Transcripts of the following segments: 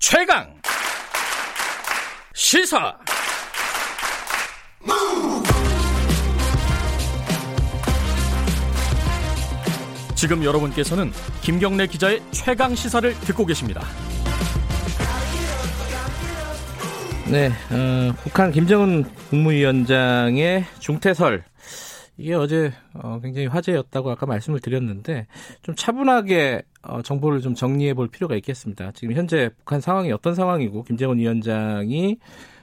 최강 시사 지금 여러분께서는 김경래 기자의 최강 시사를 듣고 계십니다. 네, 어, 북한 김정은 국무위원장의 중퇴설 이게 어제 어, 굉장히 화제였다고 아까 말씀을 드렸는데 좀 차분하게 어, 정보를 좀 정리해 볼 필요가 있겠습니다. 지금 현재 북한 상황이 어떤 상황이고 김정은 위원장이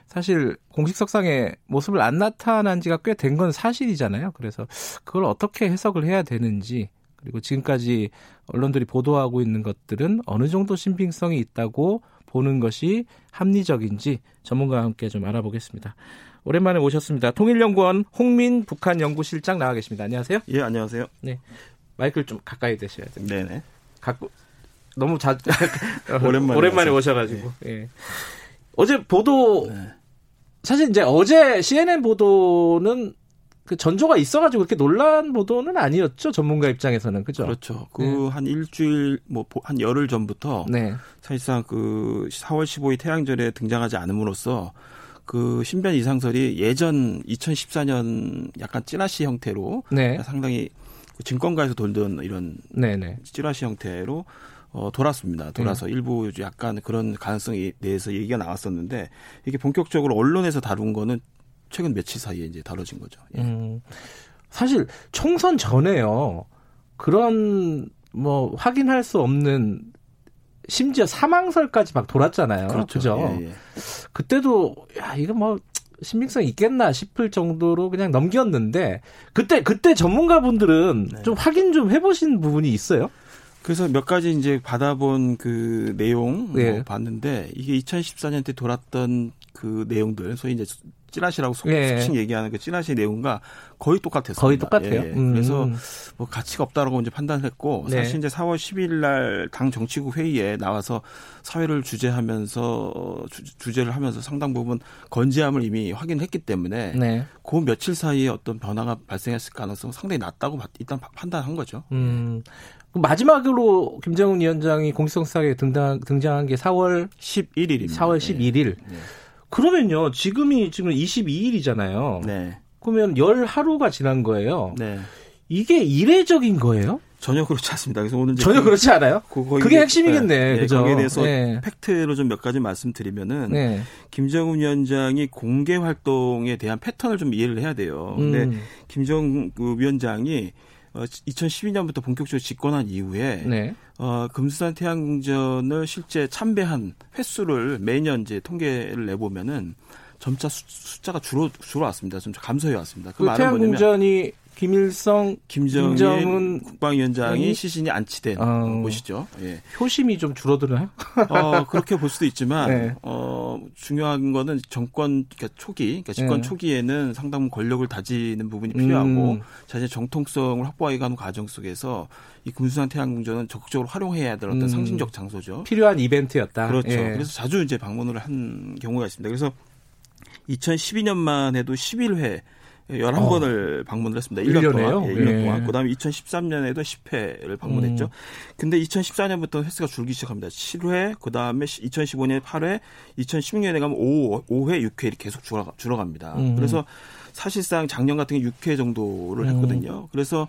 사실 공식 석상에 모습을 안 나타난 지가 꽤 된 건 사실이잖아요. 그래서 그걸 어떻게 해석을 해야 되는지 그리고 지금까지 언론들이 보도하고 있는 것들은 어느 정도 신빙성이 있다고 보는 것이 합리적인지 전문가와 함께 좀 알아보겠습니다. 오랜만에 오셨습니다. 통일연구원 홍민 북한 연구실장 나와 계십니다. 안녕하세요. 예, 안녕하세요. 네. 마이크를 좀 가까이 대셔야 돼요. 네네. 갖고 너무 자 오랜만에, 오랜만에 오셔가지고. 예. 어제 보도 네. 사실 이제 어제 CNN 보도는 그 전조가 있어가지고 그렇게 논란 보도는 아니었죠 전문가 입장에서는 그죠? 그렇죠. 그한 네. 일주일 뭐 한 열흘 전부터 네. 사실상 그 4월 15일 태양절에 등장하지 않음으로써 그 신변 이상설이 예전 2014년 약간 찌라시 형태로 네. 상당히 그 증권가에서 돌던 이런 네네. 찌라시 형태로 어, 돌았습니다. 돌아서 네. 일부 약간 그런 가능성에 대해서 얘기가 나왔었는데 이게 본격적으로 언론에서 다룬 거는 최근 며칠 사이에 이제 다뤄진 거죠. 예. 음, 사실 총선 전에요. 그런 뭐 확인할 수 없는 심지어 사망설까지 막 돌았잖아요. 그렇죠. 그죠? 예, 예. 그때도 야 이거 뭐 신빙성 있겠나 싶을 정도로 그냥 넘겼는데 그때 그때 전문가분들은 네. 좀 확인 좀 해보신 부분이 있어요? 그래서 몇 가지 이제 받아본 그 내용 네. 뭐 봤는데 이게 2014년 때 돌았던 그 내용들 소위 이제 찌라시라고 속, 예. 칭 얘기하는 그 찌라시 내용과 거의 똑같았어요. 거의 똑같아요. 예. 음. 그래서 뭐 가치가 없다라고 이제 판단했고 네. 사실 이제 4월 10일 날 당 정치국 회의에 나와서 사회를 주재하면서 주, 제를 하면서 상당 부분 건재함을 이미 확인했기 때문에 네. 그 며칠 사이에 어떤 변화가 발생했을 가능성 상당히 낮다고 일단 판단한 거죠. 음. 마지막으로 김정은 위원장이 공식성 사에 등장, 등장한 게 4월 11일입니다. 4월 11일. 네. 그러면요, 지금이 지금 22일이잖아요. 네. 그러면 열 하루가 지난 거예요. 네. 이게 이례적인 거예요? 전혀 그렇지 않습니다. 그래서 오늘 전혀 그, 렇지 않아요? 그, 게 핵심이겠네. 네, 그죠? 거기에 대해서 네. 팩트로 좀 몇 가지 말씀드리면은 네. 김정은 위원장이 공개 활동에 대한 패턴을 좀 이해를 해야 돼요. 근데 음. 김정은 그 위원장이 2012년부터 어, 본격적으로 집권한 이후에 네. 어, 금수산 태양궁전을 실제 참배한 횟수를 매년 이제 통계를 내보면은 점차 수, 숫자가 줄어 줄어왔습니다. 좀 감소해 왔습니다. 그, 그 태양궁전이 김일성, 김정은, 김정은 국방위원장이 시신이 안치된 어, 곳이죠. 예. 효심이 좀 줄어드나요? 어, 그렇게 볼 수도 있지만 네. 어, 중요한 거는 정권 그러니까 초기, 그러니까 집권 네. 초기에는 상당 권력을 다지는 부분이 필요하고 음. 자신의 정통성을 확보하기 가는 과정 속에서 이 금수산 태양궁전은 적극적으로 활용해야 될 어떤 음. 상징적 장소죠. 필요한 이벤트였다. 그렇죠. 예. 그래서 자주 이제 방문을 한 경우가 있습니다. 그래서 2012년만 해도 11회 11번을 어. 방문을 했습니다. 1년 1년에요? 동안. 예, 1년 예. 동안. 그다음에 2013년에도 10회를 방문했죠. 음. 근데 2014년부터 횟수가 줄기 시작합니다. 7회, 그다음에 2015년에 8회, 2016년에 가면 5, 5회, 6회 이렇게 계속 줄어, 줄어갑니다. 음. 그래서 사실상 작년 같은 게 6회 정도를 음. 했거든요. 음. 그래서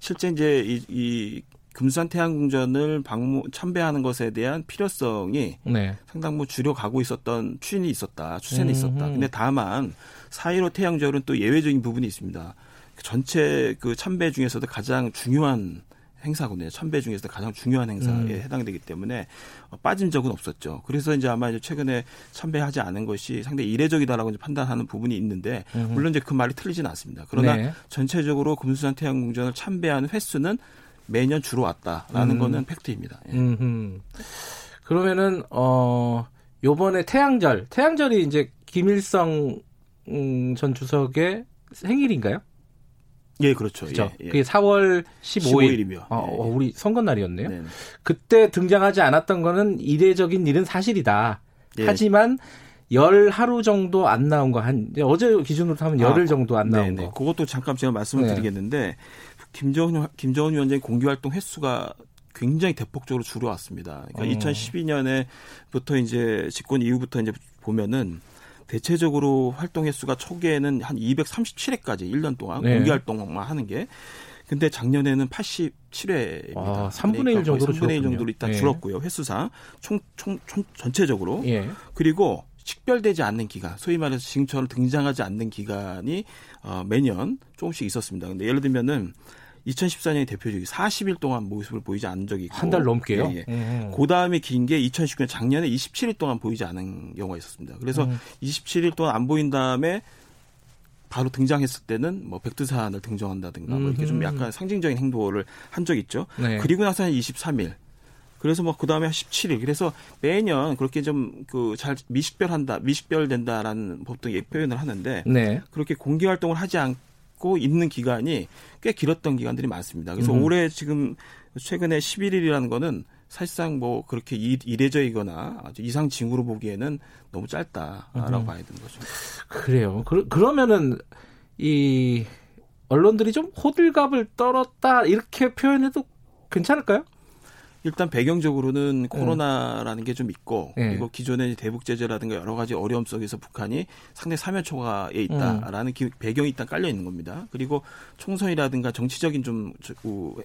실제 이제 이, 이 금수산 태양궁전을 방문 참배하는 것에 대한 필요성이 네. 상당 부 줄여가고 있었던 추진이 있었다, 추세는 있었다. 근데 다만 4.15 태양절은 또 예외적인 부분이 있습니다. 그 전체 그 참배 중에서도 가장 중요한 행사거든요. 참배 중에서 가장 중요한 행사에 음. 해당되기 때문에 빠진 적은 없었죠. 그래서 이제 아마 이제 최근에 참배하지 않은 것이 상당히 이례적이다라고 이제 판단하는 부분이 있는데 음. 물론 이제 그 말이 틀리지는 않습니다. 그러나 네. 전체적으로 금수산 태양궁전을 참배하는 횟수는 매년 줄어왔다라는 음. 거는 팩트입니다. 예. 그러면은 어 요번에 태양절, 태양절이 이제 김일성 음, 전 주석의 생일인가요? 예, 그렇죠. 그렇죠. 예, 예. 그게 4월 15일. 이며 어, 어, 우리 선거 날이었네요. 네 그때 등장하지 않았던 거는 이례적인 일은 사실이다. 예. 하지만 열 하루 정도 안 나온 거 한 어제 기준으로 하면 열흘 아, 정도 안 나온 네네. 거. 그것도 잠깐 제가 말씀을 네. 드리겠는데 김정은 김정은 위원장의 공개 활동 횟수가 굉장히 대폭적으로 줄어왔습니다. 그러니까 음. 2012년에부터 이제 집권 이후부터 이제 보면은 대체적으로 활동 횟수가 초기에는 한 237회까지 1년 동안 네. 공개 활동만 하는 게 근데 작년에는 87회입니다. 아, 3분의 1 그러니까 정도로 3분의 1 정도로 일단 네. 줄었고요. 횟수상 총, 총, 총 전체적으로. 예. 그리고 식별되지 않는 기간, 소위 말해서 지금처럼 등장하지 않는 기간이 어, 매년 조금씩 있었습니다. 근데 예를 들면은 2014년이 대표적이 40일 동안 모습을 보이지 않은 적이 있고 한 달 넘게요. 예, 예. 음. 그 다음에 긴 게 2019년 작년에 27일 동안 보이지 않은 경우가 있었습니다. 그래서 음. 27일 동안 안 보인 다음에 바로 등장했을 때는 뭐 백두산을 등정한다든가 뭐 이렇게 좀 약간 상징적인 행동을 한 적이 있죠. 네. 그리고 나서는 23일. 그래서 뭐 그다음에 17일. 그래서 매년 그렇게 좀 그 잘 미식별한다, 미식별된다라는 보통 예 표현을 하는데 네. 그렇게 공개 활동을 하지 않 고 갖고 있는 기간이 꽤 길었던 기간들이 많습니다. 그래서 음. 올해 지금 최근에 11일이라는 거는 사실상 뭐 그렇게 이례적이거나 아주 이상 징후로 보기에는 너무 짧다라고 음. 봐야 되는 거죠. 그래요. 그, 그러면은 이 언론들이 좀 호들갑을 떨었다 이렇게 표현해도 괜찮을까요? 일단 배경적으로는 음. 코로나라는 게 좀 있고 네. 그리고 기존의 대북 제재라든가 여러 가지 어려움 속에서 북한이 상당히 사면 초과에 있다라는 음. 배경이 일단 깔려 있는 겁니다. 그리고 총선이라든가 정치적인 좀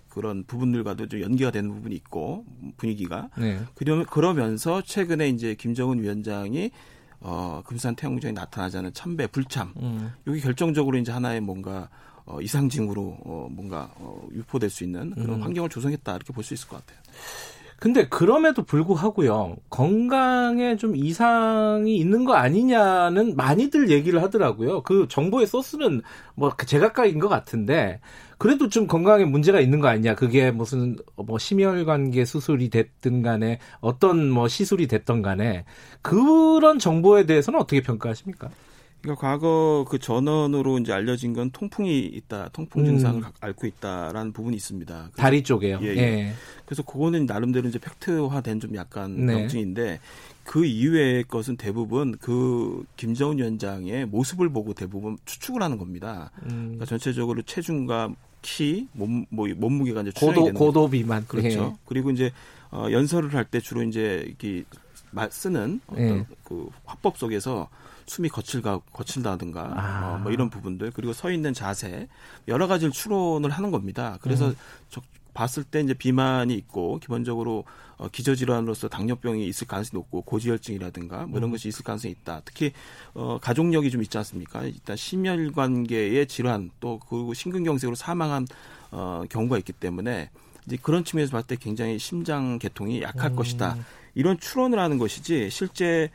그런 부분들과도 좀 연계가 되는 부분이 있고 분위기가 네. 그러면서 최근에 이제 김정은 위원장이 어, 금산 나타나지 않은 참배 불참 음. 여기 결정적으로 이제 하나의 뭔가 어, 이상징후로 어, 뭔가 어, 유포될 수 있는 그런 음. 환경을 조성했다 이렇게 볼 수 있을 것 같아요. 근데 그럼에도 불구하고요 건강에 좀 이상이 있는 거 아니냐는 많이들 얘기를 하더라고요. 그 정보의 소스는 뭐 제각각인 것 같은데 그래도 좀 건강에 문제가 있는 거 아니냐? 그게 무슨 뭐 심혈관계 수술이 됐든 간에 어떤 뭐 시술이 됐던 간에 그런 정보에 대해서는 어떻게 평가하십니까? 그러니까 과거 그 전원으로 이제 알려진 건 통풍이 있다, 통풍 증상을 음. 앓고 있다라는 부분이 있습니다. 다리 쪽에요. 예, 예. 예. 그래서 그거는 나름대로 이제 팩트화된 좀 약간 네. 병증인데 그 이외의 것은 대부분 그 김정은 위원장의 모습을 보고 대부분 추측을 하는 겁니다. 음. 그러니까 전체적으로 체중과 키, 몸, 뭐, 몸무게가 이제 고도, 되는 고도 비만. 그렇죠. 예. 그리고 이제 어, 연설을 할 때 주로 이제 이렇게 쓰는 어떤 예. 그 화법 속에서 숨이 거칠가 거칠다든가 아. 어, 뭐 이런 부분들 그리고 서 있는 자세 여러 가지를 추론을 하는 겁니다. 그래서 음. 저, 봤을 때 이제 비만이 있고 기본적으로 어, 기저질환으로서 당뇨병이 있을 가능성이 높고 고지혈증이라든가 뭐 이런 음. 것이 있을 가능성이 있다. 특히 어, 가족력이 좀 있지 않습니까? 일단 심혈관계의 질환 또 그리고 심근경색으로 사망한 어, 경우가 있기 때문에 이제 그런 측면에서 봤을 때 굉장히 심장 계통이 약할 음. 것이다. 이런 추론을 하는 것이지 실제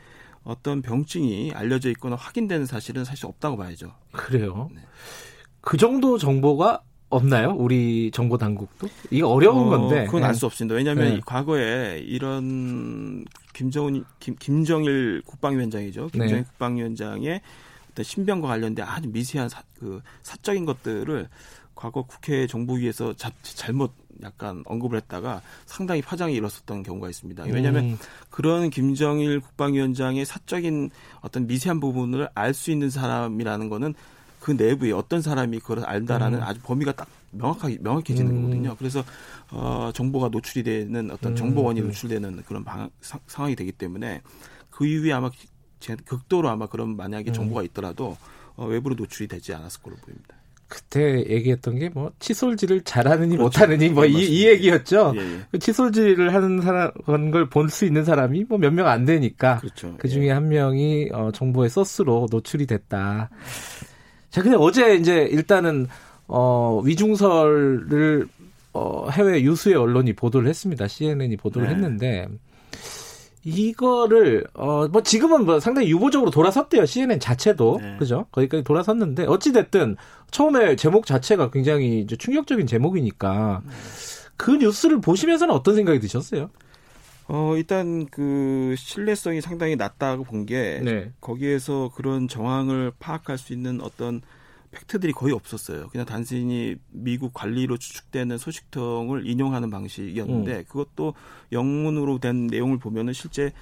어떤 병증이 알려져 있거나 확인되는 사실은 사실 없다고 봐야죠. 그래요. 네. 그 정도 정보가 없나요? 우리 정보 당국도? 이게 어려운 어, 건데. 그건 알 수 없습니다. 왜냐하면 네. 과거에 이런 김정은 김, 김정일 국방위원장이죠. 네. 김정일 네. 국방위원장의 어떤 신병과 관련된 아주 미세한 사, 그 사적인 것들을 과거 국회 정보위에서 자, 잘못 약간 언급을 했다가 상당히 파장이 일었었던 경우가 있습니다. 왜냐하면 음. 그런 김정일 국방위원장의 사적인 어떤 미세한 부분을 알 수 있는 사람이라는 거는 그 내부에 어떤 사람이 그걸 알다라는 음. 아주 범위가 딱 명확하게 명확해지는 음. 거거든요. 그래서 어, 정보가 노출이 되는 어떤 음. 정보원이 음. 노출되는 그런 방, 사, 상황이 되기 때문에 그 이후에 아마 극도로 아마 그런 만약에 음. 정보가 있더라도 어, 외부로 노출이 되지 않았을 걸로 보입니다. 그때 얘기했던 게 뭐 칫솔질을 잘하느니 그렇죠. 못하느니 뭐이 네, 이 얘기였죠. 예, 예. 그 칫솔질을 하는 사람 걸볼 수 있는 사람이 뭐 몇 명 안 되니까 그렇죠. 그 중에 예. 한 명이 어, 정보의 소스로 노출이 됐다. 자, 근데 어제 이제 일단은 어, 위중설을 어, 해외 유수의 언론이 보도를 했습니다. CNN이 보도를 네. 했는데 이거를 어 뭐 지금은 뭐 상당히 유보적으로 돌아섰대요 CNN 자체도 네. 그죠 거기까지 돌아섰는데 어찌 됐든 처음에 제목 자체가 굉장히 이제 충격적인 제목이니까 네. 그 뉴스를 보시면서는 어떤 생각이 드셨어요? 어 일단 그 신뢰성이 상당히 낮다고 본게 네. 거기에서 그런 정황을 파악할 수 있는 어떤 팩트들이 거의 없었어요. 그냥 단순히 미국 관리로 추측되는 소식통을 인용하는 방식이었는데 음. 그것도 영문으로 된 내용을 보면은 실제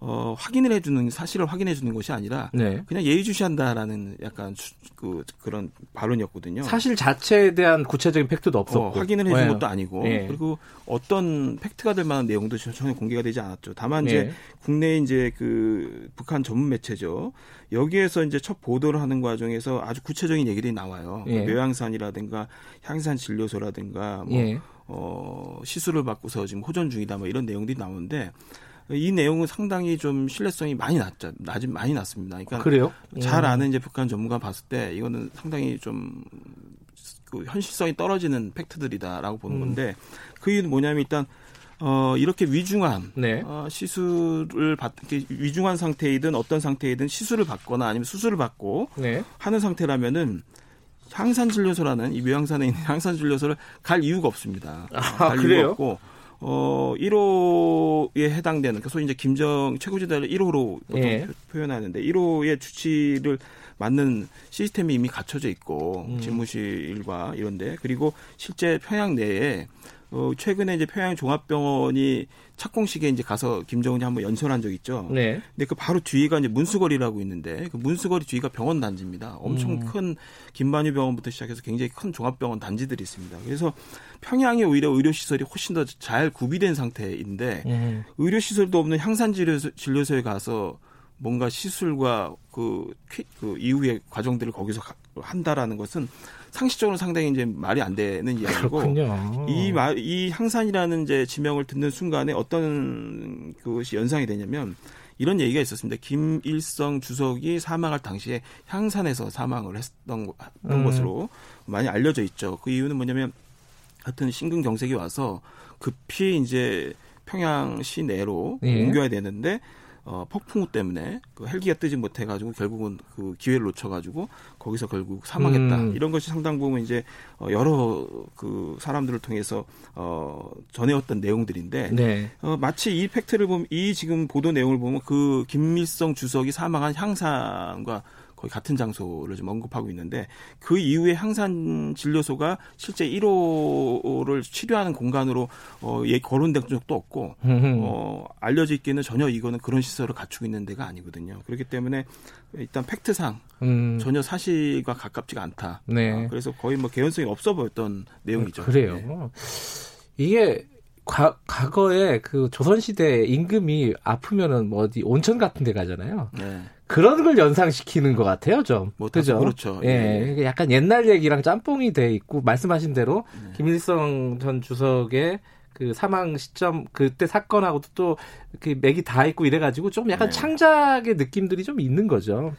어, 확인을 해주는 사실을 확인해 주는 것이 아니라 네. 그냥 예의주시한다라는 약간 주, 그 그런 발언이었거든요. 사실 자체에 대한 구체적인 팩트도 없었고 어, 확인을 해준 네. 것도 아니고 네. 그리고 어떤 팩트가 될 만한 내용도 전혀 공개가 되지 않았죠. 다만 이제 네. 국내 이제 그 북한 전문 매체죠. 여기에서 이제 첫 보도를 하는 과정에서 아주 구체적인 얘기들이 나와요. 예. 묘양산이라든가 향산 진료소라든가 뭐 예. 어, 시술을 받고서 지금 호전 중이다 뭐 이런 내용들이 나오는데 이 내용은 상당히 좀 신뢰성이 많이 낮죠. 낮은 많이 낮습니다. 그러니까 그래요? 잘 음. 아는 이제 북한 전문가 봤을 때 이거는 상당히 좀 그 현실성이 떨어지는 팩트들이다라고 보는 음. 건데 그 이유는 뭐냐면 일단 어, 이렇게 위중한 네. 어, 시술을 받 위중한 상태이든 어떤 상태이든 시술을 받거나 아니면 수술을 받고 네. 하는 상태라면은 향산진료소라는 이 묘향산에 있는 향산진료소를 갈 이유가 없습니다. 아, 갈 그래요? 이유가 없고 어 1호에 해당되는 그러니까 소위 이제 김정 최고지대를 1호로 보통 예. 표현하는데 1호의 주치를 맞는 시스템이 이미 갖춰져 있고 음. 집무실과 이런데 그리고 실제 평양 내에 어, 최근에 이제 평양 종합병원이 착공식에 이제 가서 김정은이 한번 연설한 적 있죠. 네. 근데 그 바로 뒤가 이제 문수거리라고 있는데 그 문수거리 뒤가 병원 단지입니다. 엄청 음. 큰 김만유 병원부터 시작해서 굉장히 큰 종합병원 단지들이 있습니다. 그래서 평양이 오히려 의료 시설이 훨씬 더 잘 구비된 상태인데 음. 의료 시설도 없는 향산 진료소에 가서 뭔가 시술과 그, 그 이후의 과정들을 거기서 한다라는 것은 상식적으로 상당히 이제 말이 안 되는 이야기고 그렇군요. 이, 이 항산이라는 이제 지명을 듣는 순간에 어떤 그것이 연상이 되냐면 이런 얘기가 있었습니다. 김일성 주석이 사망할 당시에 향산에서 사망을 했던, 했던 음. 것으로 많이 알려져 있죠. 그 이유는 뭐냐면 하여튼 심근경색이 와서 급히 이제 평양 시내로 예. 옮겨야 되는데 어, 폭풍우 때문에 그 헬기가 뜨지 못해가지고 결국은 그 기회를 놓쳐가지고 거기서 결국 사망했다. 음. 이런 것이 상당 부분 이제 어, 여러 그 사람들을 통해서 어, 전해왔던 내용들인데 네. 어, 마치 이 팩트를 보면 이 지금 보도 내용을 보면 그 김일성 주석이 사망한 향상과 거의 같은 장소를 좀 언급하고 있는데 그 이후에 항산 진료소가 실제 1호를 치료하는 공간으로 어, 예, 거론된 적도 없고 어, 알려져 있기는 전혀 이거는 그런 시설을 갖추고 있는 데가 아니거든요. 그렇기 때문에 일단 팩트상 음. 전혀 사실과 가깝지가 않다. 네. 어, 그래서 거의 뭐 개연성이 없어 보였던 내용이죠. 그래요. 네. 이게 과, 과거에 그 조선시대 임금이 아프면은 뭐 어디 온천 같은 데 가잖아요. 네. 그런 걸 연상시키는 것 같아요, 좀. 뭐, 그죠? 그렇죠. 예. 예. 약간 옛날 얘기랑 짬뽕이 돼 있고, 말씀하신 대로, 네. 김일성 전 주석의 그 사망 시점, 그때 사건하고도 또, 그 맥이 다 있고 이래가지고, 좀 약간 네. 창작의 느낌들이 좀 있는 거죠.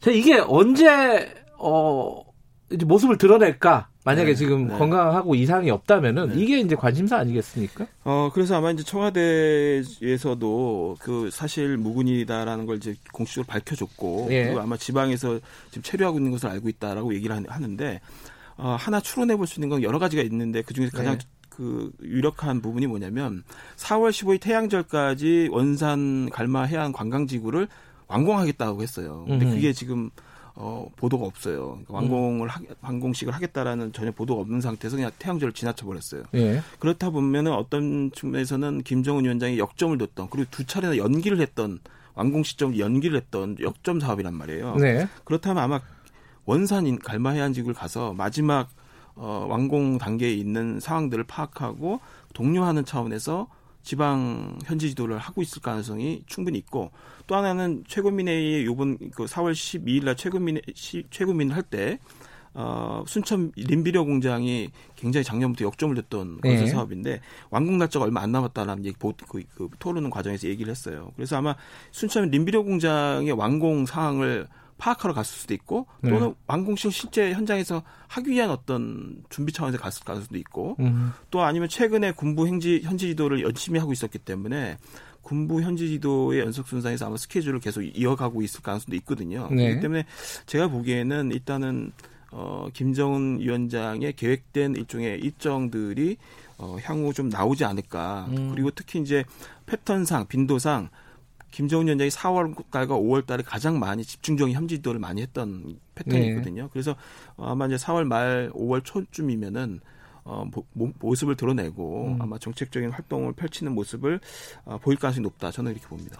자, 이게 언제, 어, 이제 모습을 드러낼까? 만약에 네, 지금 네. 건강하고 이상이 없다면은 네. 이게 이제 관심사 아니겠습니까? 어 그래서 아마 이제 청와대에서도 그 사실 무근이다라는 걸 이제 공식적으로 밝혀줬고 예. 그리고 아마 지방에서 지금 체류하고 있는 것을 알고 있다라고 얘기를 하는데 어, 하나 추론해 볼 수 있는 건 여러 가지가 있는데 그 중에서 가장 네. 그 유력한 부분이 뭐냐면 4월 15일 태양절까지 원산 갈마 해안 관광지구를 완공하겠다고 했어요. 근데 그게 지금 어, 보도가 없어요. 그러니까 완공을 하, 완공식을 하겠다라는 전혀 보도가 없는 상태에서 그냥 태양절을 지나쳐 버렸어요. 예. 그렇다 보면은 어떤 측면에서는 김정은 위원장이 역점을 뒀던 그리고 두 차례나 연기를 했던 완공 시점을 연기를 했던 역점 사업이란 말이에요. 네. 그렇다면 아마 원산인 갈마 해안지구를 가서 마지막 어, 완공 단계에 있는 상황들을 파악하고 독려하는 차원에서 지방 현지 지도를 하고 있을 가능성이 충분히 있고 또 하나는 최고민회의 요번 그 4월 12일 날 최고민 최고민 할때 어, 순천 림비료 공장이 굉장히 작년부터 역점을 뒀던 건설 네. 사업인데 완공 날짜가 얼마 안 남았다라는 얘기 그, 그 토론 과정에서 얘기를 했어요. 그래서 아마 순천 림비료 공장의 완공 사항을 파악하러 갔을 수도 있고 또는 네. 완공식 실제 현장에서 하기 위한 어떤 준비 차원에서 갔을 가능성도 있고 음. 또 아니면 최근에 군부 행지 현지 지도를 열심히 하고 있었기 때문에 군부 현지 지도의 연속 순상에서 아마 스케줄을 계속 이어가고 있을 가능성도 있거든요. 네. 그렇기 때문에 제가 보기에는 일단은 어 김정은 위원장의 계획된 일종의 일정들이 어 향후 좀 나오지 않을까. 음. 그리고 특히 이제 패턴상 빈도상 김정은 위원장이 4월달과 5월달에 가장 많이 집중적인 현지도를 많이 했던 패턴이거든요. 네. 그래서 아마 이제 4월 말 5월 초쯤이면은 어, 모, 모습을 드러내고 음. 아마 정책적인 활동을 펼치는 모습을 어, 보일 가능성이 높다. 저는 이렇게 봅니다.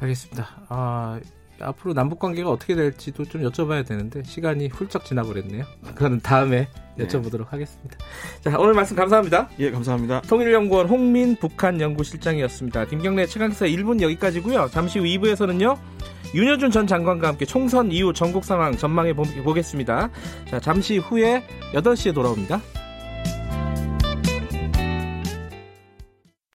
알겠습니다. 아, 앞으로 남북 관계가 어떻게 될지도 좀 여쭤봐야 되는데 시간이 훌쩍 지나버렸네요. 그거는 다음에 네. 여쭤보도록 네. 하겠습니다. 자, 오늘 말씀 감사합니다. 예, 감사합니다. 통일연구원 홍민 북한 연구실장이었습니다. 김경래 최강기사 1분 여기까지고요. 잠시 후 2부에서는요. 윤여준 전 장관과 함께 총선 이후 전국 상황 전망해 보겠습니다. 자, 잠시 후에 8시에 돌아옵니다.